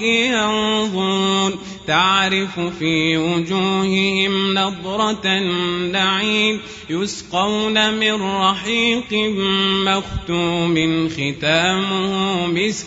ينظرون تعرف في وجوههم نضرة النعيم يسقون من رحيق مختوم ختامه مسك.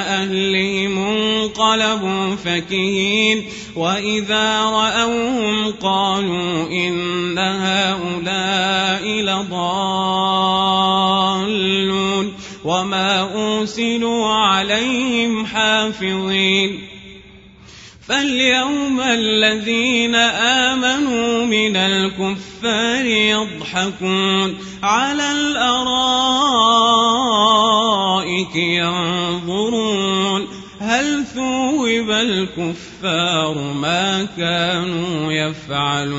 أهلهم انقلبوا فكهين وإذا رأوهم قالوا إن هؤلاء لضالون وما أرسلوا عليهم حافظين فاليوم الذين آمنوا من الكفار يضحكون على الأرائك الكفار ما كانوا يفعلون.